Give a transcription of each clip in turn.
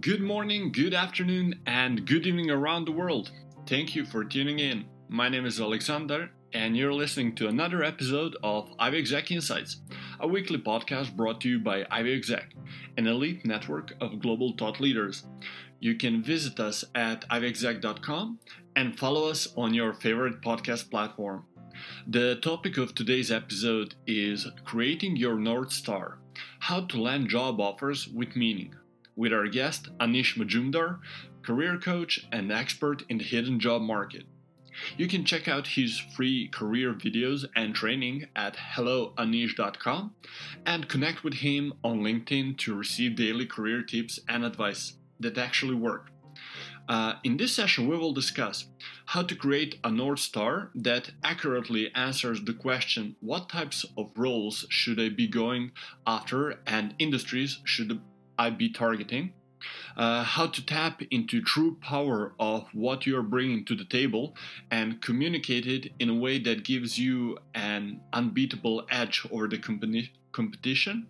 Good morning, good afternoon, and good evening around the world. Thank you for tuning in. My name is Alexander, and you're listening to another episode of Ivy Exec Insights, a weekly podcast brought to you by Ivy Exec, an elite network of global thought leaders. You can visit us at ivyexec.com and follow us on your favorite podcast platform. The topic of today's episode is creating your North Star how to land job offers with meaning with our guest Anish Majumdar, career coach and expert in the hidden job market. You can check out his free career videos and training at helloanish.com and connect with him on LinkedIn to receive daily career tips and advice that actually work. Uh, in this session, we will discuss how to create a North Star that accurately answers the question what types of roles should I be going after and industries should I be targeting, uh, how to tap into true power of what you're bringing to the table and communicate it in a way that gives you an unbeatable edge over the company competition,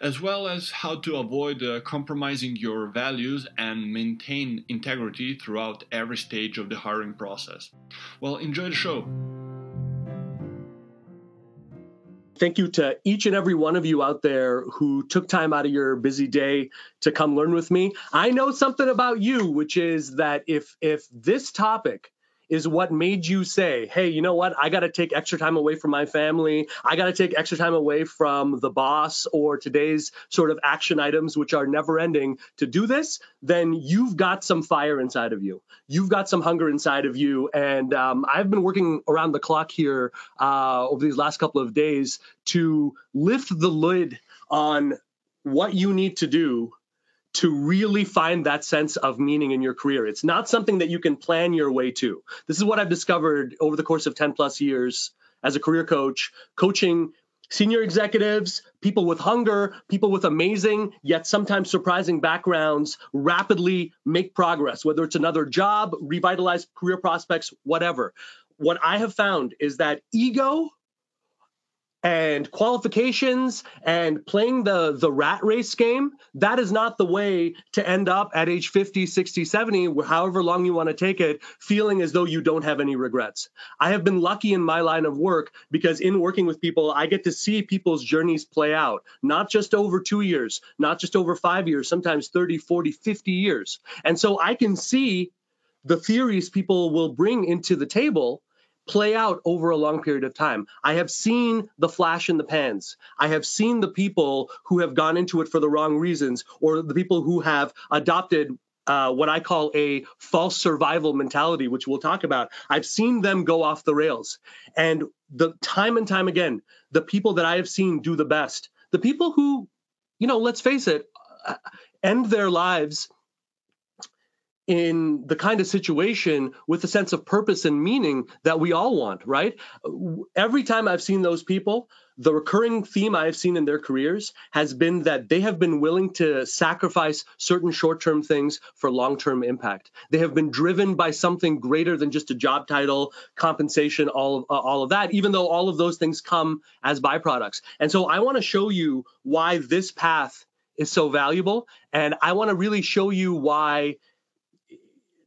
as well as how to avoid uh, compromising your values and maintain integrity throughout every stage of the hiring process. Well, enjoy the show. Thank you to each and every one of you out there who took time out of your busy day to come learn with me. I know something about you, which is that if if this topic is what made you say, hey, you know what? I got to take extra time away from my family. I got to take extra time away from the boss or today's sort of action items, which are never ending to do this. Then you've got some fire inside of you. You've got some hunger inside of you. And um, I've been working around the clock here uh, over these last couple of days to lift the lid on what you need to do to really find that sense of meaning in your career. It's not something that you can plan your way to. This is what I've discovered over the course of 10 plus years as a career coach, coaching senior executives, people with hunger, people with amazing yet sometimes surprising backgrounds rapidly make progress, whether it's another job, revitalize career prospects, whatever. What I have found is that ego and qualifications and playing the the rat race game that is not the way to end up at age 50 60 70 however long you want to take it feeling as though you don't have any regrets. I have been lucky in my line of work because in working with people i get to see people's journeys play out not just over 2 years not just over 5 years sometimes 30 40 50 years. And so i can see the theories people will bring into the table play out over a long period of time. I have seen the flash in the pans. I have seen the people who have gone into it for the wrong reasons, or the people who have adopted uh, what I call a false survival mentality, which we'll talk about. I've seen them go off the rails. And the time and time again, the people that I have seen do the best, the people who, you know, let's face it, uh, end their lives in the kind of situation with a sense of purpose and meaning that we all want, right? Every time I've seen those people, the recurring theme I've seen in their careers has been that they have been willing to sacrifice certain short term things for long term impact. They have been driven by something greater than just a job title, compensation, all of, uh, all of that, even though all of those things come as byproducts. And so I want to show you why this path is so valuable. And I want to really show you why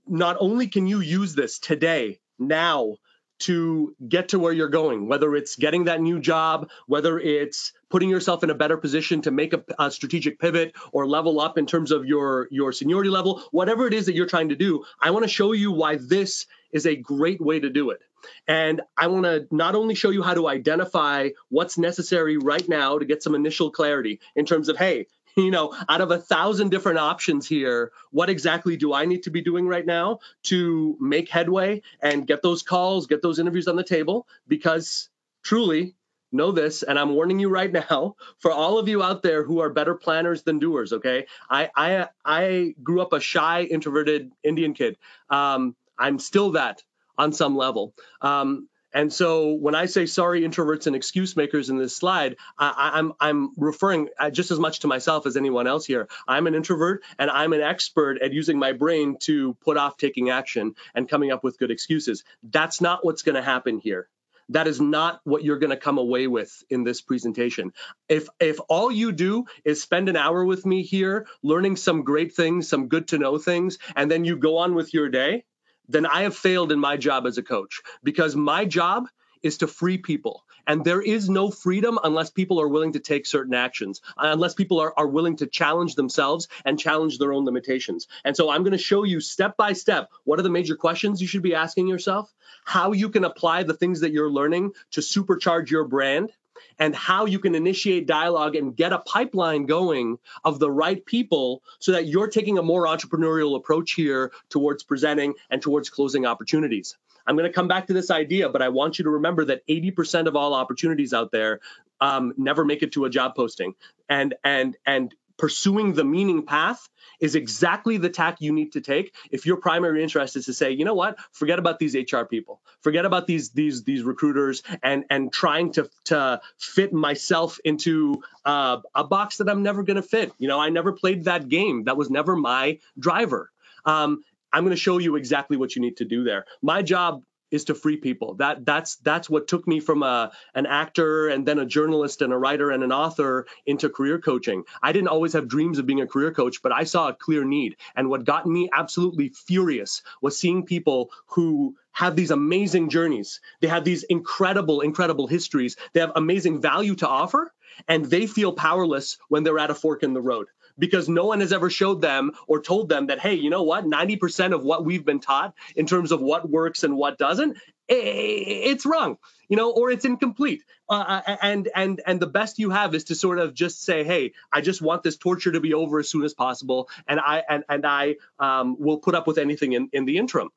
not only can you use this today, now, to get to where you're going, whether it's getting that new job, whether it's putting yourself in a better position to make a, a, strategic pivot or level up in terms of your your seniority level, whatever it is that you're trying to do, I want to show you why this is a great way to do it. And I want to not only show you how to identify what's necessary right now to get some initial clarity in terms of, hey, you know, out of a thousand different options here, what exactly do I need to be doing right now to make headway and get those calls, get those interviews on the table? Because truly, know this, and I'm warning you right now, for all of you out there who are better planners than doers. Okay, I I I grew up a shy, introverted Indian kid. Um, I'm still that on some level. Um, and so when I say sorry introverts and excuse makers in this slide, I, am I'm, I'm referring uh, just as much to myself as anyone else here. I'm an introvert and I'm an expert at using my brain to put off taking action and coming up with good excuses. That's not what's going to happen here. that is not what you're going to come away with in this presentation. If if all you do is spend an hour with me here learning some great things, some good to know things and then you go on with your day, then I have failed in my job as a coach because my job is to free people. And there is no freedom unless people are willing to take certain actions, unless people are, are willing to challenge themselves and challenge their own limitations. And so I'm going to show you step by step what are the major questions you should be asking yourself, how you can apply the things that you're learning to supercharge your brand, and how you can initiate dialogue and get a pipeline going of the right people so that you're taking a more entrepreneurial approach here towards presenting and towards closing opportunities. I'm going to come back to this idea, but I want you to remember that 80% of all opportunities out there um, never make it to a job posting, and and and pursuing the meaning path is exactly the tack you need to take if your primary interest is to say you know what? Forget about these hr people. Forget about these these these recruiters and and trying to to fit myself into uh, a box that i'm never going to fit. You know i never played that game. That was never my driver. Um, I'm going to show you exactly what you need to do there. My job is to free people. That that's that's what took me from a an actor and then a journalist and a writer and an author into career coaching. I didn't always have dreams of being a career coach, but I saw a clear need. And what got me absolutely furious was seeing people who have these amazing journeys. They have these incredible incredible histories. They have amazing value to offer and they feel powerless when they're at a fork in the road because no one has ever showed them or told them that, hey, you know what? 90% of what we've been taught in terms of what works and what doesn't, it's wrong, you know, or it's incomplete. Uh, uh, and and and the best you have is to sort of just say, hey, I just want this torture to be over as soon as possible, and I and and I um, will put up with anything in in the interim.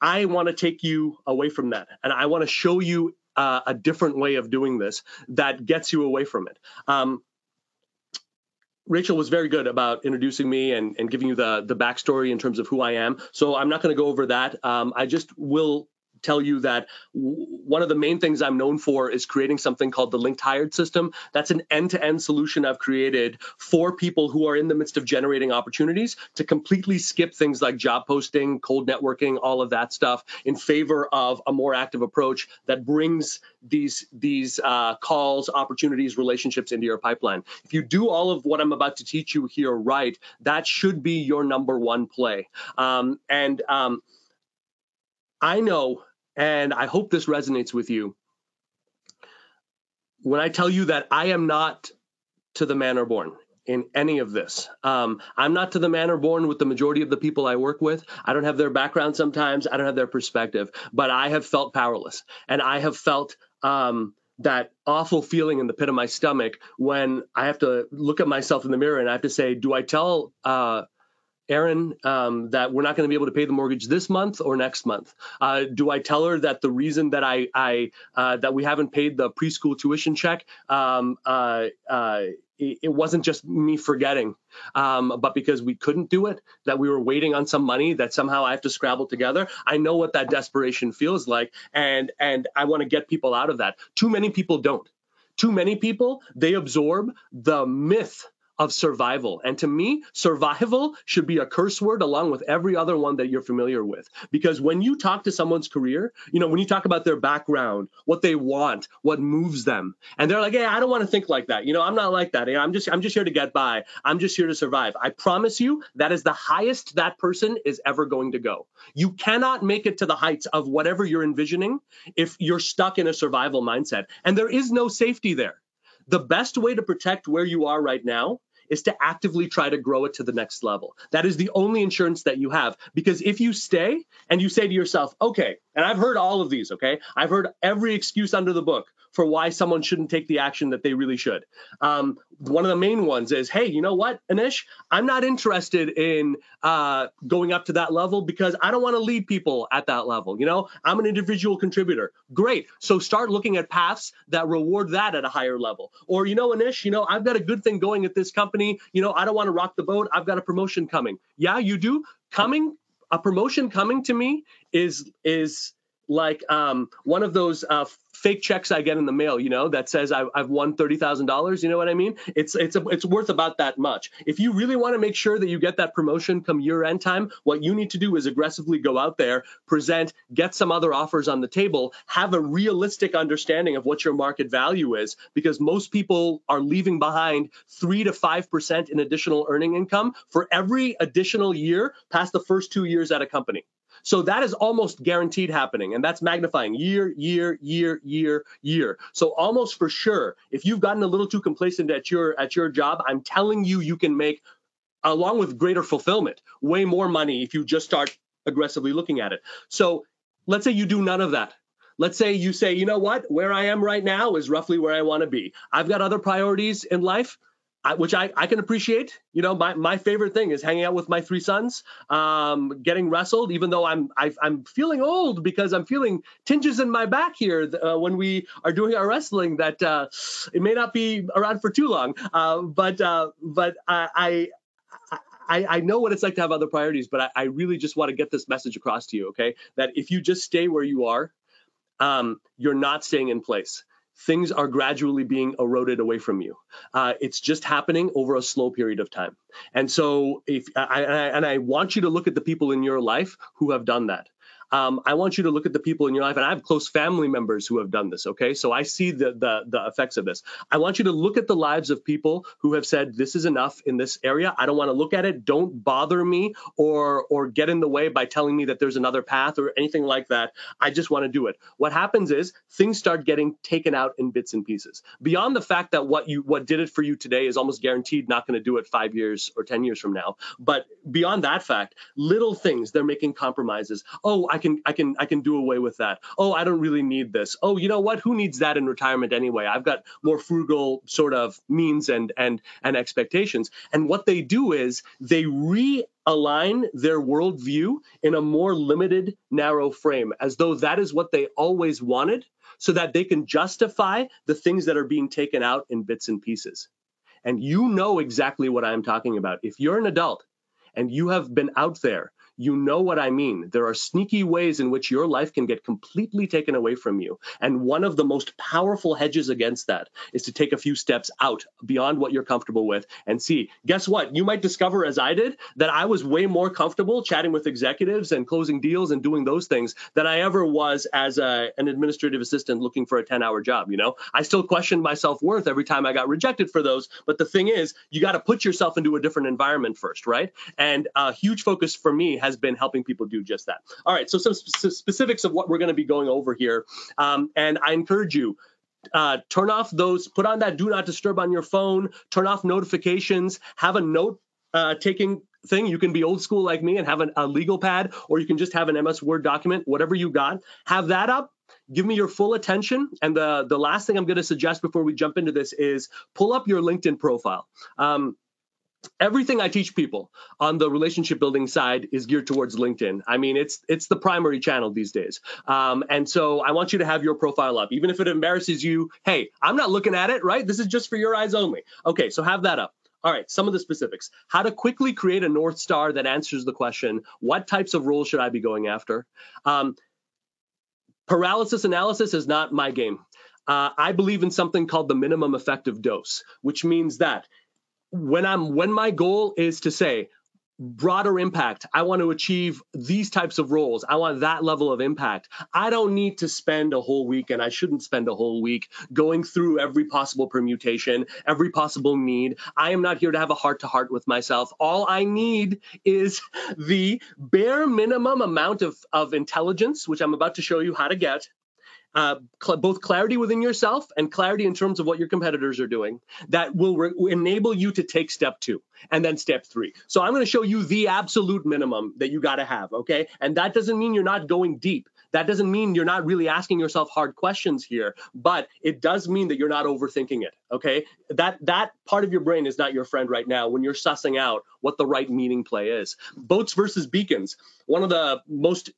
I want to take you away from that, and I want to show you uh, a different way of doing this that gets you away from it. Um, Rachel was very good about introducing me and, and giving you the the backstory in terms of who I am. So I'm not going to go over that. Um, I just will tell you that one of the main things I'm known for is creating something called the LinkedHired system. That's an end to end solution I've created for people who are in the midst of generating opportunities to completely skip things like job posting, cold networking, all of that stuff in favor of a more active approach that brings these these uh, calls, opportunities, relationships into your pipeline. If you do all of what I'm about to teach you here right, that should be your number one play. Um, and um, I know, and I hope this resonates with you, when I tell you that I am not to the manner born in any of this. Um, I'm not to the manner born with the majority of the people I work with. I don't have their background sometimes, I don't have their perspective, but I have felt powerless and I have felt. Um, that awful feeling in the pit of my stomach when I have to look at myself in the mirror and I have to say, do I tell uh, Erin, um, that we're not going to be able to pay the mortgage this month or next month? Uh, do I tell her that the reason that I, I uh, that we haven't paid the preschool tuition check, um, uh, uh it, it, wasn't just me forgetting, um, but because we couldn't do it, that we were waiting on some money that somehow I have to scrabble together. I know what that desperation feels like, and and I want to get people out of that. Too many people don't. Too many people they absorb the myth of survival. And to me, survival should be a curse word along with every other one that you're familiar with. Because when you talk to someone's career, you know, when you talk about their background, what they want, what moves them, and they're like, "Hey, I don't want to think like that. You know, I'm not like that. I'm just I'm just here to get by. I'm just here to survive." I promise you, that is the highest that person is ever going to go. You cannot make it to the heights of whatever you're envisioning if you're stuck in a survival mindset. And there is no safety there. The best way to protect where you are right now is to actively try to grow it to the next level. That is the only insurance that you have. Because if you stay and you say to yourself, okay, and I've heard all of these, okay? I've heard every excuse under the book for why someone shouldn't take the action that they really should. Um, one of the main ones is, hey, you know what, Anish, I'm not interested in uh, going up to that level because I don't want to lead people at that level. You know, I'm an individual contributor. Great. So start looking at paths that reward that at a higher level. Or, you know, Anish, you know, I've got a good thing going at this company. You know, I don't want to rock the boat. I've got a promotion coming. Yeah, you do. Coming, a promotion coming to me is is like um, one of those uh, fake checks I get in the mail, you know, that says I've, I've won thirty thousand dollars. You know what I mean? It's it's a, it's worth about that much. If you really want to make sure that you get that promotion come year end time, what you need to do is aggressively go out there, present, get some other offers on the table, have a realistic understanding of what your market value is, because most people are leaving behind three to five percent in additional earning income for every additional year past the first two years at a company. So that is almost guaranteed happening. And that's magnifying year, year, year, year, year. So almost for sure, if you've gotten a little too complacent at your at your job, I'm telling you, you can make along with greater fulfillment, way more money if you just start aggressively looking at it. So let's say you do none of that. Let's say you say, you know what, where I am right now is roughly where I want to be. I've got other priorities in life. I, which I, I can appreciate. You know, my, my favorite thing is hanging out with my three sons, um, getting wrestled. Even though I'm I, am i am feeling old because I'm feeling tinges in my back here uh, when we are doing our wrestling. That uh, it may not be around for too long, uh, but uh, but I, I I, know what it's like to have other priorities, but I, I, really just want to get this message across to you, okay? That if you just stay where you are, um, you're not staying in place things are gradually being eroded away from you. Uh, it's just happening over a slow period of time. And so, if I, and I want you to look at the people in your life who have done that um, I want you to look at the people in your life, and I have close family members who have done this. Okay, so I see the, the the effects of this. I want you to look at the lives of people who have said, "This is enough in this area. I don't want to look at it. Don't bother me, or or get in the way by telling me that there's another path or anything like that. I just want to do it." What happens is things start getting taken out in bits and pieces. Beyond the fact that what you what did it for you today is almost guaranteed not going to do it five years or ten years from now. But beyond that fact, little things they're making compromises. Oh, can I can I can do away with that. Oh, I don't really need this. Oh, you know what? Who needs that in retirement anyway? I've got more frugal sort of means and and and expectations. And what they do is they realign their worldview in a more limited, narrow frame, as though that is what they always wanted, so that they can justify the things that are being taken out in bits and pieces. And you know exactly what I'm talking about. If you're an adult and you have been out there you know what I mean. There are sneaky ways in which your life can get completely taken away from you. And one of the most powerful hedges against that is to take a few steps out beyond what you're comfortable with and see. Guess what? You might discover, as I did, that I was way more comfortable chatting with executives and closing deals and doing those things than I ever was as a, an administrative assistant looking for a 10 hour job. You know, I still questioned my self worth every time I got rejected for those. But the thing is, you got to put yourself into a different environment first, right? And a huge focus for me has been helping people do just that. All right, so some sp- specifics of what we're going to be going over here. Um, and I encourage you, uh, turn off those, put on that do not disturb on your phone, turn off notifications, have a note uh, taking thing. You can be old school like me and have an, a legal pad, or you can just have an MS Word document, whatever you got. Have that up. Give me your full attention. And the, the last thing I'm going to suggest before we jump into this is pull up your LinkedIn profile. Um, everything I teach people on the relationship building side is geared towards LinkedIn. I mean, it's it's the primary channel these days. Um, and so I want you to have your profile up, even if it embarrasses you. Hey, I'm not looking at it, right? This is just for your eyes only. Okay, so have that up. All right, some of the specifics. How to quickly create a North Star that answers the question, what types of roles should I be going after? Um, paralysis analysis is not my game. Uh, I believe in something called the minimum effective dose, which means that when I'm when my goal is to say broader impact, I want to achieve these types of roles. I want that level of impact. I don't need to spend a whole week and I shouldn't spend a whole week going through every possible permutation, every possible need. I am not here to have a heart to heart with myself. All I need is the bare minimum amount of, of intelligence, which I'm about to show you how to get, uh, cl- both clarity within yourself and clarity in terms of what your competitors are doing that will re- enable you to take step two and then step three. So I'm going to show you the absolute minimum that you got to have. Okay. And that doesn't mean you're not going deep. That doesn't mean you're not really asking yourself hard questions here, but it does mean that you're not overthinking it. Okay. That that part of your brain is not your friend right now when you're sussing out what the right meaning play is. Boats versus beacons. One of the most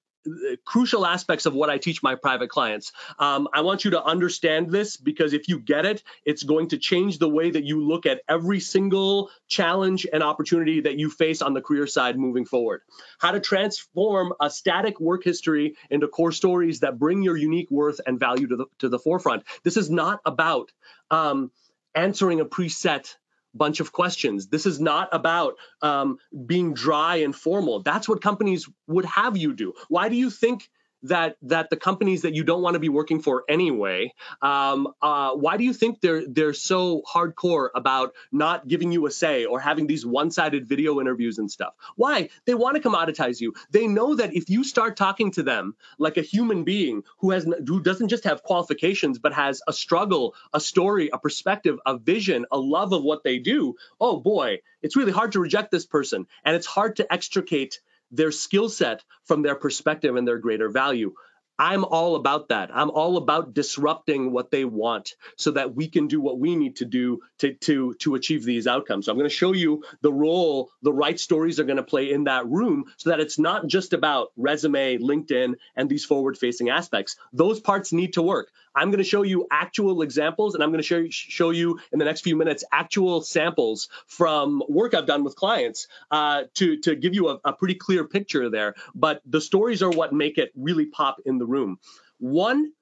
crucial aspects of what I teach my private clients. Um, I want you to understand this because if you get it, it's going to change the way that you look at every single challenge and opportunity that you face on the career side moving forward. How to transform a static work history into core stories that bring your unique worth and value to the to the forefront. This is not about um, answering a preset bunch of questions. This is not about um, being dry and formal. That's what companies would have you do. Why do you think that that the companies that you don't want to be working for anyway um, uh, why do you think they're they're so hardcore about not giving you a say or having these one-sided video interviews and stuff? Why? They want to commoditize you. They know that if you start talking to them like a human being who has who doesn't just have qualifications but has a struggle a story a perspective a vision a love of what they do oh boy it's really hard to reject this person. And it's hard to extricate their skill set from their perspective and their greater value. I'm all about that. I'm all about disrupting what they want so that we can do what we need to do to, to, to achieve these outcomes. So I'm going to show you the role the right stories are going to play in that room so that it's not just about resume, LinkedIn, and these forward facing aspects. Those parts need to work. I'm going to show you actual examples and I'm going to show you, show you in the next few minutes actual samples from work I've done with clients uh, to, to give you a, a pretty clear picture there. But the stories are what make it really pop in the room. One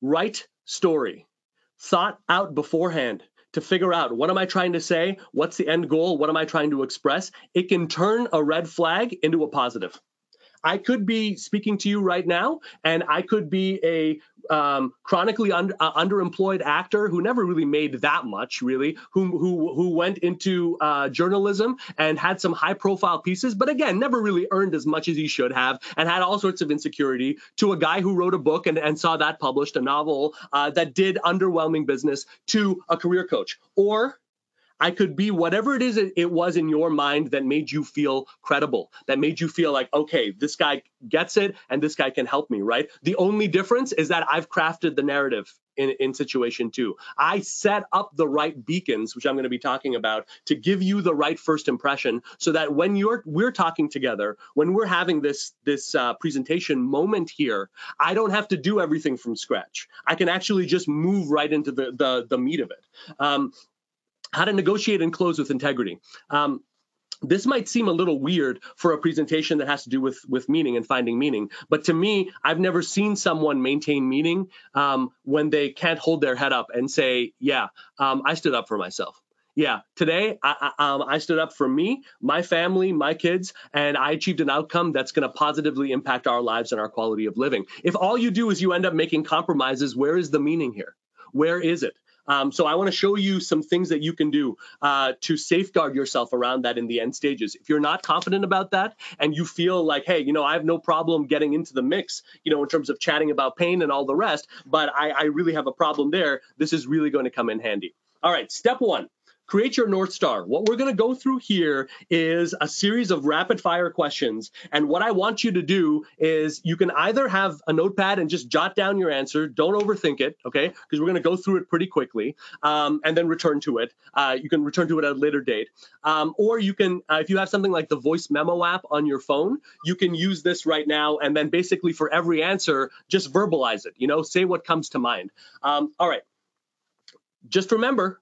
right story thought out beforehand to figure out what am I trying to say? What's the end goal? What am I trying to express? It can turn a red flag into a positive. I could be speaking to you right now, and I could be a um, chronically un- uh, underemployed actor who never really made that much, really, who who who went into uh, journalism and had some high profile pieces, but again, never really earned as much as he should have, and had all sorts of insecurity. To a guy who wrote a book and, and saw that published, a novel uh, that did underwhelming business, to a career coach, or I could be whatever it is it was in your mind that made you feel credible, that made you feel like, okay, this guy gets it and this guy can help me, right? The only difference is that I've crafted the narrative in, in situation two. I set up the right beacons, which I'm going to be talking about, to give you the right first impression so that when you're we're talking together, when we're having this this uh, presentation moment here, I don't have to do everything from scratch. I can actually just move right into the the, the meat of it. Um, how to negotiate and close with integrity. Um, this might seem a little weird for a presentation that has to do with with meaning and finding meaning but to me i've never seen someone maintain meaning um, when they can't hold their head up and say yeah um, i stood up for myself. Yeah today I, I, um, I, stood up for me my family my kids and i achieved an outcome that's going to positively impact our lives and our quality of living. If all you do is you end up making compromises where is the meaning here? Where is it um, so I want to show you some things that you can do uh, to safeguard yourself around that in the end stages. If you're not confident about that and you feel like, hey, you know, I have no problem getting into the mix, you know, in terms of chatting about pain and all the rest, but I, I really have a problem there, this is really going to come in handy. All right, step one create your North Star. What we're going to go through here is a series of rapid fire questions. And what I want you to do is you can either have a notepad and just jot down your answer. Don't overthink it, okay? Because we're going to go through it pretty quickly um, and then return to it. Uh, you can return to it at a later date. Um, or you can, uh, if you have something like the voice memo app on your phone, you can use this right now. And then basically for every answer, just verbalize it, you know, say what comes to mind. Um, all right. Just remember,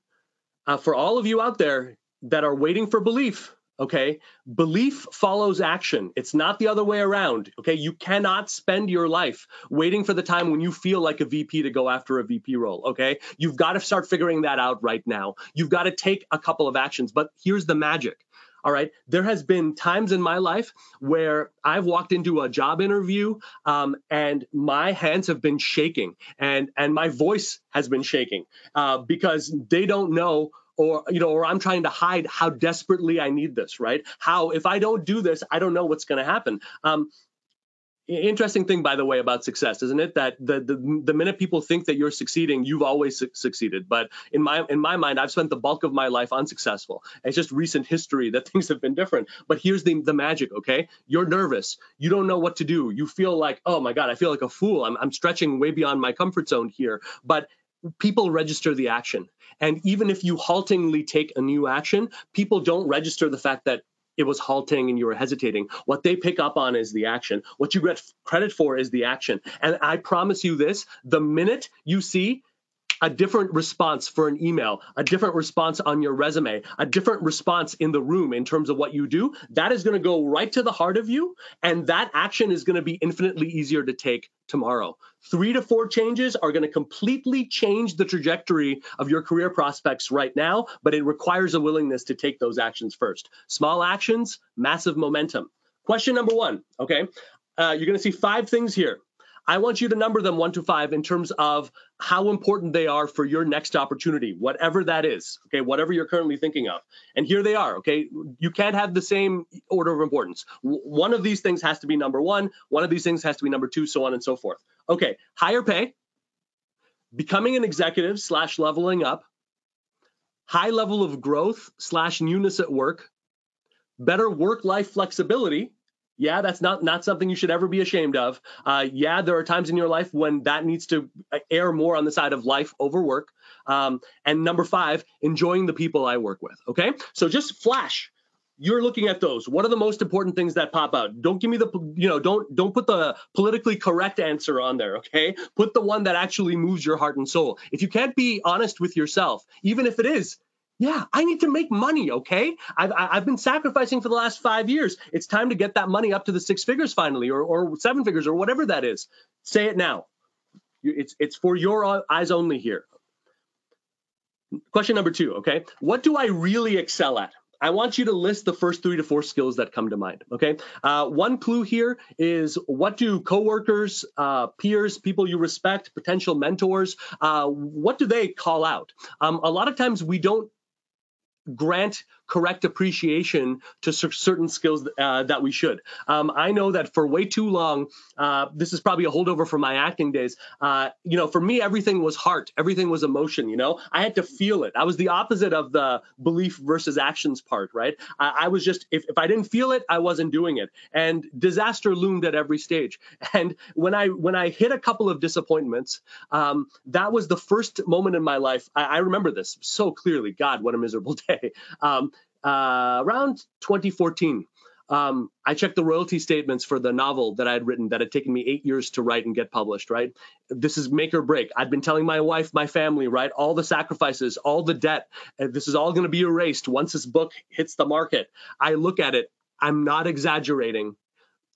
uh, for all of you out there that are waiting for belief, okay, belief follows action. It's not the other way around. Okay, you cannot spend your life waiting for the time when you feel like a VP to go after a VP role. Okay, you've got to start figuring that out right now. You've got to take a couple of actions. But here's the magic. All right. There has been times in my life where I've walked into a job interview um, and my hands have been shaking and and my voice has been shaking uh, because they don't know or you know or i'm trying to hide how desperately i need this right how if i don't do this i don't know what's going to happen um, interesting thing by the way about success isn't it? That the, the the minute people think that you're succeeding you've always su- succeeded. But in my in my mind i've spent the bulk of my life unsuccessful. It's just recent history that things have been different. But here's the the magic okay? You're nervous. You don't know what to do. You feel like oh my god i feel like a fool. I'm, I'm stretching way beyond my comfort zone here. But people register the action. And even if you haltingly take a new action people don't register the fact that it was halting and you were hesitating. What they pick up on is the action. What you get credit for is the action. And I promise you this the minute you see a different response for an email, a different response on your resume, a different response in the room in terms of what you do, that is going to go right to the heart of you. And that action is going to be infinitely easier to take tomorrow. Three to four changes are going to completely change the trajectory of your career prospects right now, but it requires a willingness to take those actions first. Small actions, massive momentum. Question number one, okay? Uh, you're going to see five things here. I want you to number them one to five in terms of how important they are for your next opportunity, whatever that is, okay, whatever you're currently thinking of. And here they are, okay? You can't have the same order of importance. one of these things has to be number one, one of these things has to be number two, so on and so forth. Okay, higher pay, becoming an executive slash leveling up, high level of growth slash newness at work, better work life flexibility, yeah, that's not not something you should ever be ashamed of. Uh, yeah, there are times in your life when that needs to uh, err more on the side of life over work. Um, and number five, enjoying the people I work with. Okay, so just flash. You're looking at those. What are the most important things that pop out? Don't give me the you know don't don't put the politically correct answer on there. Okay, put the one that actually moves your heart and soul. If you can't be honest with yourself, even if it is yeah, I need to make money, okay? I've, I've been sacrificing for the last five years. It's time to get that money up to the six figures finally, or, or seven figures, or whatever that is. Say it now. It's, it's for your eyes only here. Question number two, okay? What do I really excel at? I want you to list the first three to four skills that come to mind. Okay. Uh, one clue here is what do coworkers, uh, peers, people you respect, potential mentors, uh, what do they call out? Um, a lot of times we don't grant correct appreciation to certain skills uh, that we should. Um, I know that for way too long, uh, this is probably a holdover from my acting days. Uh, you know, for me, everything was heart, everything was emotion. You know, I had to feel it. I was the opposite of the belief versus actions part, right? I, I was just if, if I didn't feel it, I wasn't doing it, and disaster loomed at every stage. And when I when I hit a couple of disappointments, um, that was the first moment in my life. I, I remember this so clearly. God, what a miserable day. Um, uh, around 2014, um, I checked the royalty statements for the novel that I had written that had taken me eight years to write and get published, right? This is make or break. I'd been telling my wife, my family, right? All the sacrifices, all the debt, this is all going to be erased once this book hits the market. I look at it, I'm not exaggerating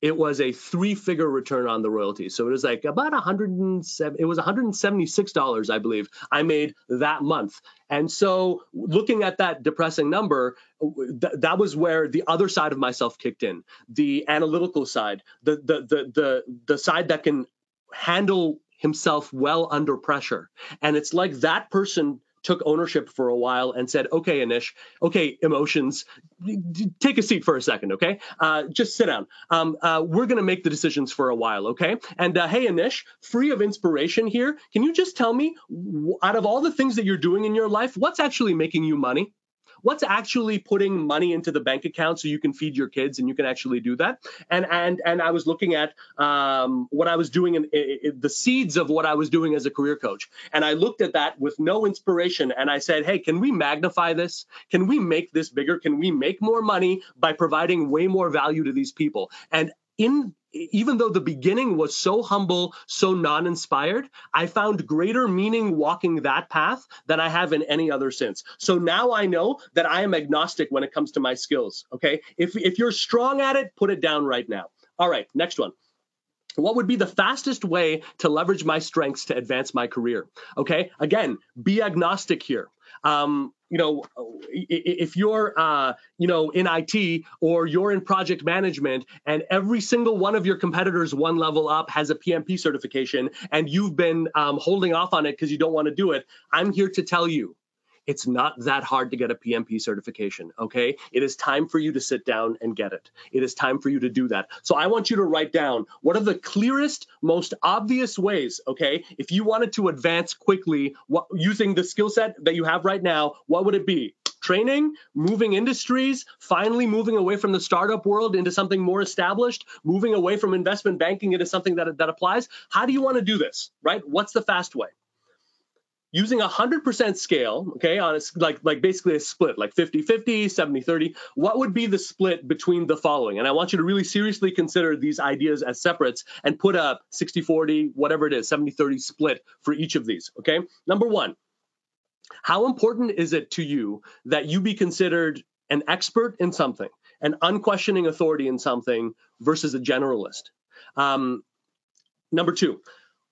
it was a three figure return on the royalties. So it was like about 107, it was $176, I believe, I made that month. And so looking at that depressing number, th- that was where the other side of myself kicked in, the analytical side, the, the, the, the, the side that can handle himself well under pressure. And it's like that person took ownership for a while and said, okay, Anish, okay, emotions, take a seat for a second, okay? Uh, just sit down. Um, uh, we're going to make the decisions for a while, okay? And uh, hey, Anish, free of inspiration here, can you just tell me, out of all the things that you're doing in your life, what's actually making you money? What's actually putting money into the bank account so you can feed your kids and you can actually do that? And and and i was looking at um, what i was doing in, in, in, the seeds of what i was doing as a career coach. And i looked at that with no inspiration and i said hey can we magnify this? Can we make this bigger? Can we make more money by providing way more value to these people? And in even though the beginning was so humble, so non inspired, I found greater meaning walking that path than I have in any other since. So now I know that I am agnostic when it comes to my skills. Okay. If, if you're strong at it, put it down right now. All right. Next one. What would be the fastest way to leverage my strengths to advance my career? Okay. Again, be agnostic here. Um, you know, if you're, uh, you know, in IT or you're in project management and every single one of your competitors one level up has a PMP certification and you've been um, holding off on it because you don't want to do it, I'm here to tell you it's not that hard to get a PMP certification, okay? It is time for you to sit down and get it. It is time for you to do that. So I want you to write down what are the clearest, most obvious ways, okay? If you wanted to advance quickly what, using the skill set that you have right now, what would it be? training, moving industries, finally moving away from the startup world into something more established, moving away from investment banking into something that, that applies. How do you want to do this, right? What's the fast way? Using a 100% scale, okay, on a, like like basically a split, like 50-50, 70-30, what would be the split between the following? And I want you to really seriously consider these ideas as separates and put a 60-40, whatever it is, 70-30 split for each of these, okay? Number 1, how important is it to you that you be considered an expert in something, an unquestioning authority in something versus a generalist? Um, number two,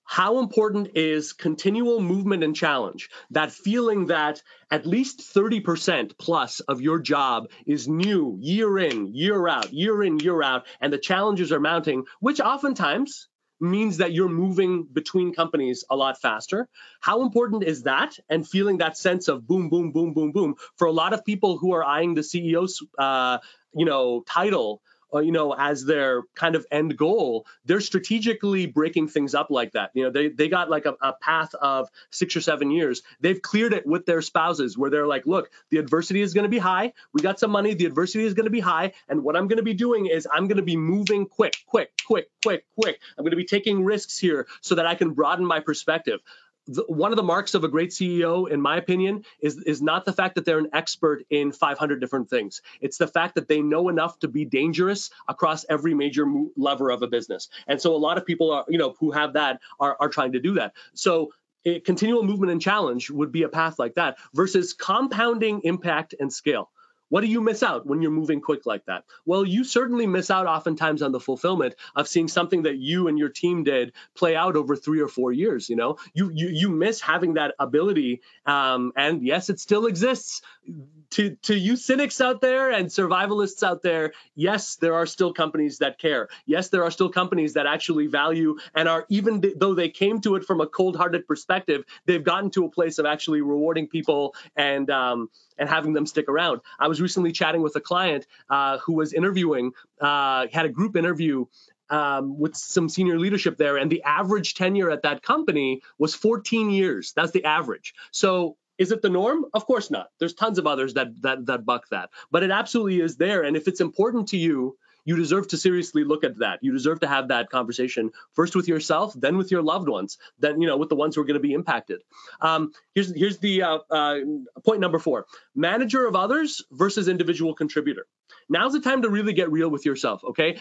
how important is continual movement and challenge? That feeling that at least 30% plus of your job is new year in, year out, year in, year out, and the challenges are mounting, which oftentimes means that you're moving between companies a lot faster. How important is that? And feeling that sense of boom, boom, boom, boom, boom. For a lot of people who are eyeing the CEO's, uh, you know, title uh, you know, as their kind of end goal, they're strategically breaking things up like that. You know, they they got like a, a path of six or seven years. They've cleared it with their spouses, where they're like, look, the adversity is going to be high. We got some money. The adversity is going to be high, and what I'm going to be doing is I'm going to be moving quick, quick, quick, quick, quick. I'm going to be taking risks here so that I can broaden my perspective the, one of the marks of a great CEO, in my opinion, is is not the fact that they're an expert in 500 different things. It's the fact that they know enough to be dangerous across every major mo- lever of a business. And so, a lot of people are, you know, who have that are are trying to do that. So. A continual movement and challenge would be a path like that versus compounding impact and scale. What do you miss out when you're moving quick like that? Well, you certainly miss out oftentimes on the fulfillment of seeing something that you and your team did play out over three or four years. You know, you you, you miss having that ability. Um, and yes, it still exists. To to you cynics out there and survivalists out there, yes, there are still companies that care. Yes, there are still companies that actually value and are even th- though they came to it from a cold-hearted perspective, they've gotten to a place of actually rewarding people and um, and having them stick around. I was recently chatting with a client uh, who was interviewing, uh, had a group interview um, with some senior leadership there, and the average tenure at that company was 14 years. That's the average. So is it the norm? Of course not. There's tons of others that that that buck that, but it absolutely is there. And if it's important to you, you deserve to seriously look at that. You deserve to have that conversation first with yourself, then with your loved ones, then you know with the ones who are going to be impacted. Um, here's here's the uh, uh, point number four: manager of others versus individual contributor. Now's the time to really get real with yourself. Okay,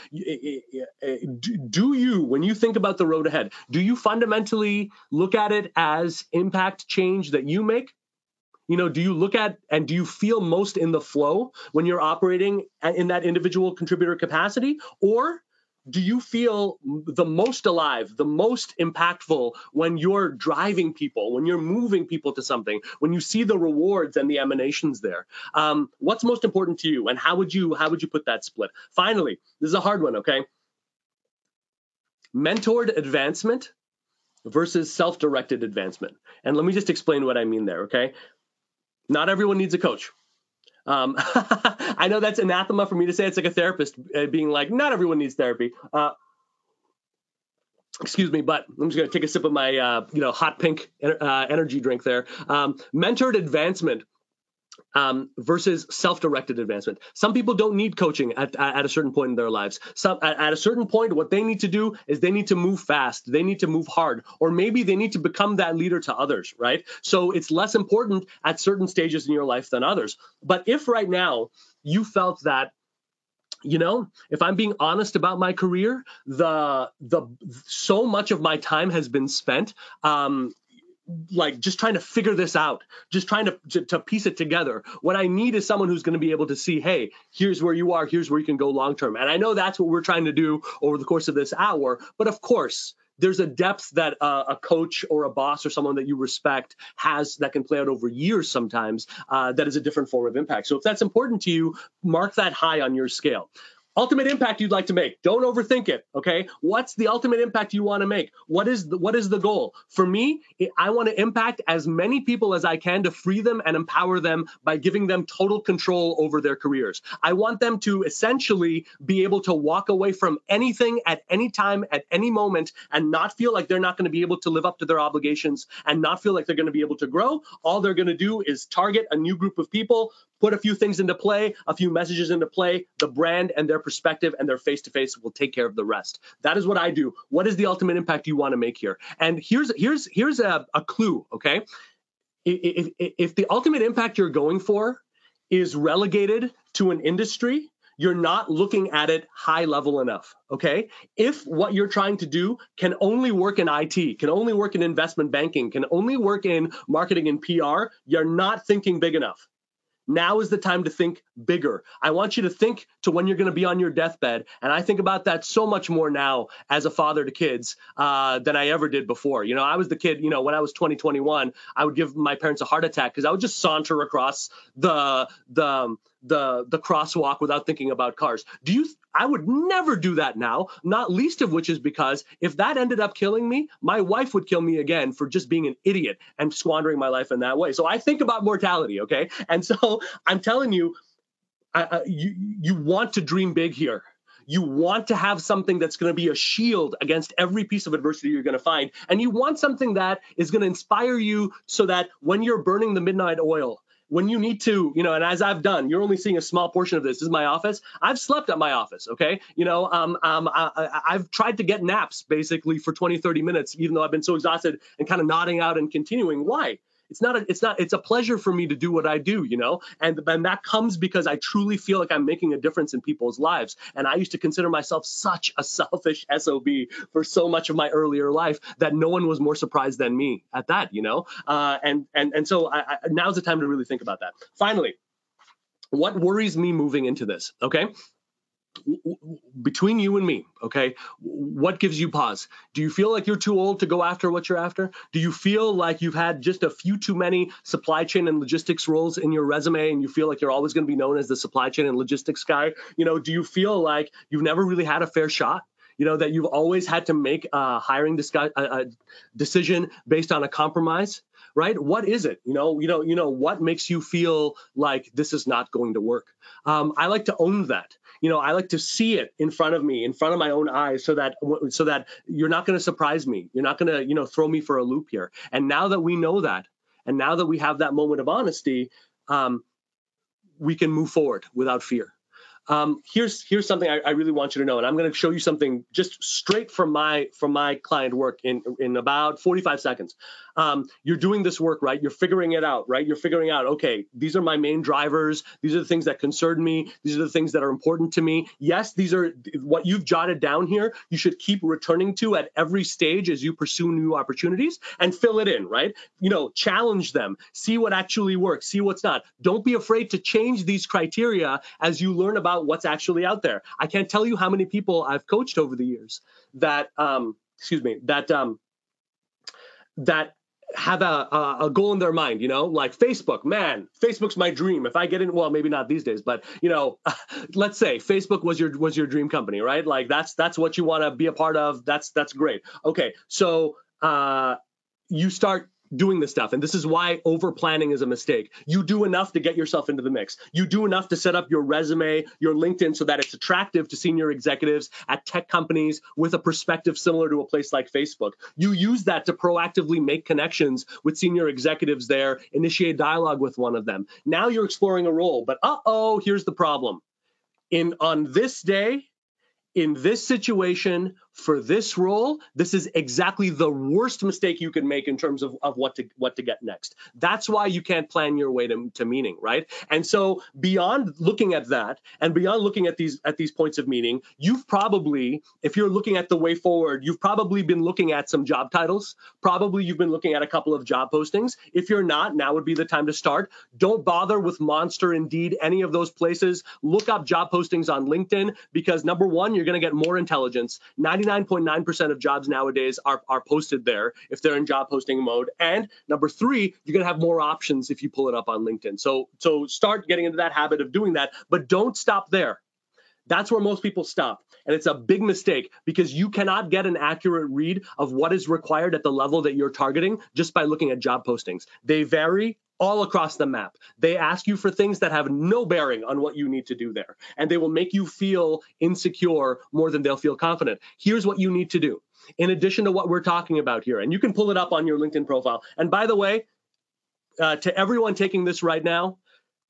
do you when you think about the road ahead, do you fundamentally look at it as impact change that you make? You know do you look at and do you feel most in the flow when you're operating in that individual contributor capacity or do you feel the most alive, the most impactful when you're driving people, when you're moving people to something, when you see the rewards and the emanations there? Um, what's most important to you, and how would you how would you put that split? Finally, this is a hard one. Okay, mentored advancement versus self-directed advancement. And let me just explain what I mean there. Okay, not everyone needs a coach. Um, I know that's anathema for me to say. It's like a therapist uh, being like, not everyone needs therapy. Uh, excuse me, but I'm just going to take a sip of my, uh, you know, hot pink uh, energy drink there. Um, mentored advancement um, versus self-directed advancement. Some people don't need coaching at, at a certain point in their lives. Some at, at, a certain point, what they need to do is they need to move fast, they need to move hard, or maybe they need to become that leader to others, right? So it's less important at certain stages in your life than others. But if right now you felt that you know if i'm being honest about my career the the so much of my time has been spent um, like just trying to figure this out, just trying to, to, to piece it together. What I need is someone who's going to be able to see, hey, here's where you are, here's where you can go long term. And I know that's what we're trying to do over the course of this hour. But of course, there's a depth that uh, a coach or a boss or someone that you respect has that can play out over years sometimes uh, that is a different form of impact. So if that's important to you, mark that high on your scale ultimate impact you'd like to make. Don't overthink it okay? What's the ultimate impact you want to make? What is the, what is the goal? For me i want to impact as many people as i can to free them and empower them by giving them total control over their careers. I want them to essentially be able to walk away from anything at any time at any moment and not feel like they're not going to be able to live up to their obligations and not feel like they're going to be able to grow. All they're going to do is target a new group of people put a few things into play, a few messages into play, the brand and their perspective and their face to face will take care of the rest. That is what I do. What is the ultimate impact you want to make here? And here's here's here's a, a clue, okay? if, if the ultimate impact you're going for is relegated to an industry, you're not looking at it high level enough. Okay. If what you're trying to do can only work in IT, can only work in investment banking, can only work in marketing and PR, you're not thinking big enough. Now is the time to think bigger. I want you to think to when you're going to be on your deathbed. And I think about that so much more now as a father to kids uh, than I ever did before. You know, I was the kid, you know, when I was 20, 21, I would give my parents a heart attack because I would just saunter across the, the, the the crosswalk without thinking about cars. Do you I would never do that now, not least of which is because if that ended up killing me, my wife would kill me again for just being an idiot and squandering my life in that way. So I think about mortality, okay? And so I'm telling you I, you you want to dream big here. You want to have something that's going to be a shield against every piece of adversity you're going to find. And you want something that is going to inspire you so that when you're burning the midnight oil, when you need to, you know, and as I've done, you're only seeing a small portion of this. This is my office. I've slept at my office. Okay. You know, um, um, I, have tried to get naps basically for 20, 30 minutes, even though I've been so exhausted and kind of nodding out and continuing. Why? It's not a, it's not it's a pleasure for me to do what I do, you know, and and that comes because I truly feel like I'm making a difference in people's lives. And I used to consider myself such a selfish sob for so much of my earlier life that no one was more surprised than me at that, you know. Uh, and and and so I, I, now's the time to really think about that. Finally, what worries me moving into this? Okay, between you and me, okay, what gives you pause? Do you feel like you're too old to go after what you're after? Do you feel like you've had just a few too many supply chain and logistics roles in your resume and you feel like you're always going to be known as the supply chain and logistics guy? You know, do you feel like you've never really had a fair shot? You know, that you've always had to make a hiring discuss- a, decision based on a compromise? right? What is it? You know, you know, you know, what makes you feel like this is not going to work? Um, I like to own that you know i like to see it in front of me in front of my own eyes so that so that you're not going to surprise me. You're not going to you know throw me for a loop here. And now that we know that and now that we have that moment of honesty um, we can move forward without fear. Um, here's here's something I, I, really want you to know, and I'm going to show you something just straight from my from my client work in in about 45 seconds um, you're doing this work, right? You're figuring it out, right? You're figuring out, okay, these are my main drivers. These are the things that concern me. These are the things that are important to me. Yes, these are what you've jotted down here. You should keep returning to at every stage as you pursue new opportunities and fill it in, right? You know, challenge them, see what actually works, see what's not. Don't be afraid to change these criteria as you learn about what's actually out there. I can't tell you how many people I've coached over the years that, um, excuse me, that um, that have a, a goal in their mind, you know, like Facebook, man, Facebook's my dream. If I get in, well, maybe not these days, but you know, let's say Facebook was your was your dream company, right? Like that's that's what you want to be a part of. That's that's great. Okay, so uh, you start doing this stuff. And this is why over planning is a mistake. You do enough to get yourself into the mix. You do enough to set up your resume, your LinkedIn, so that it's attractive to senior executives at tech companies with a perspective similar to a place like Facebook. You use that to proactively make connections with senior executives there, initiate dialogue with one of them. Now you're exploring a role, but uh oh, here's the problem. In on this day, in this situation, for this role, this is exactly the worst mistake you can make in terms of, of what to what to get next. That's why you can't plan your way to, to meaning, right? And so beyond looking at that and beyond looking at these at these points of meaning, you've probably, if you're looking at the way forward, you've probably been looking at some job titles. Probably you've been looking at a couple of job postings. If you're not, now would be the time to start. Don't bother with Monster, Indeed, any of those places. Look up job postings on LinkedIn because number one, you're going to get more intelligence. 99.9% of jobs nowadays are, are posted there if they're in job posting mode. And number three, you're going to have more options if you pull it up on LinkedIn. So, so start getting into that habit of doing that, but don't stop there. That's where most people stop. And it's a big mistake because you cannot get an accurate read of what is required at the level that you're targeting just by looking at job postings. They vary all across the map. They ask you for things that have no bearing on what you need to do there, and they will make you feel insecure more than they'll feel confident. Here's what you need to do. In addition to what we're talking about here, and you can pull it up on your LinkedIn profile. And by the way, uh, to everyone taking this right now,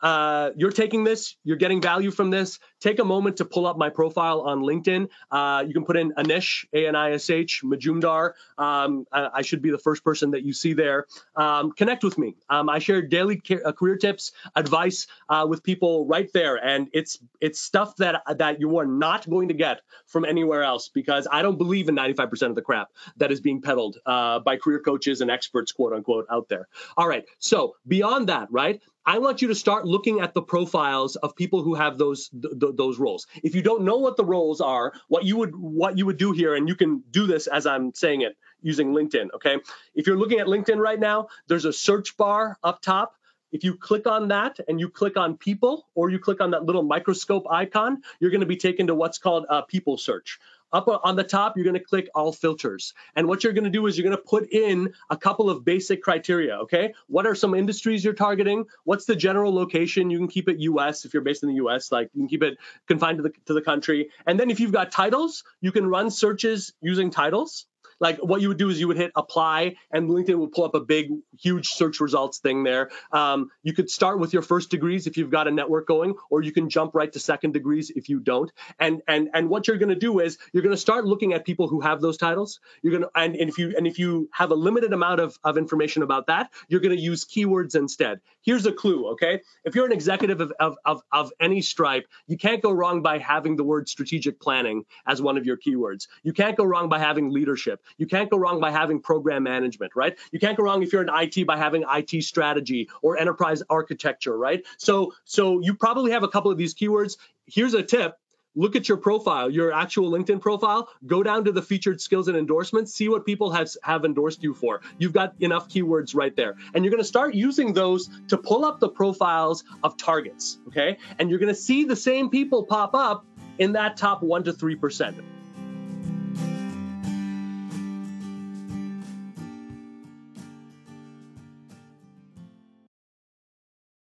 uh, you're taking this, you're getting value from this, take a moment to pull up my profile on LinkedIn. Uh, you can put in Anish, A N I S H, Majumdar. Um, I, I, should be the first person that you see there. Um, connect with me. Um, I share daily uh, career tips, advice uh, with people right there, and it's it's stuff that that you are not going to get from anywhere else because I don't believe in 95% of the crap that is being peddled uh, by career coaches and experts, quote unquote, out there. All right. So beyond that, right? I want you to start looking at the profiles of people who have those th- those roles. If you don't know what the roles are, what you would what you would do here, and you can do this as I'm saying it using LinkedIn. Okay, if you're looking at LinkedIn right now, there's a search bar up top. If you click on that and you click on people, or you click on that little microscope icon, you're going to be taken to what's called a people search. Up on the top, you're going to click all filters. And what you're going to do is you're going to put in a couple of basic criteria, okay? What are some industries you're targeting? What's the general location? You can keep it US if you're based in the US, like you can keep it confined to the, to the country. And then if you've got titles, you can run searches using titles like what you would do is you would hit apply and linkedin would pull up a big huge search results thing there. Um, you could start with your first degrees if you've got a network going or you can jump right to second degrees if you don't. And and and what you're going to do is you're going to start looking at people who have those titles. You're going to and, and if you and if you have a limited amount of, of information about that you're going to use keywords instead. Here's a clue okay? If you're an executive of, of, of, of any stripe you can't go wrong by having the word strategic planning as one of your keywords. You can't go wrong by having leadership you can't go wrong by having program management, right? You can't go wrong if you're in IT by having IT strategy or enterprise architecture, right? So so you probably have a couple of these keywords. Here's a tip look at your profile, your actual LinkedIn profile, go down to the featured skills and endorsements, see what people have, have endorsed you for. You've got enough keywords right there. And you're going to start using those to pull up the profiles of targets, okay? And you're going to see the same people pop up in that top 1 to 3%.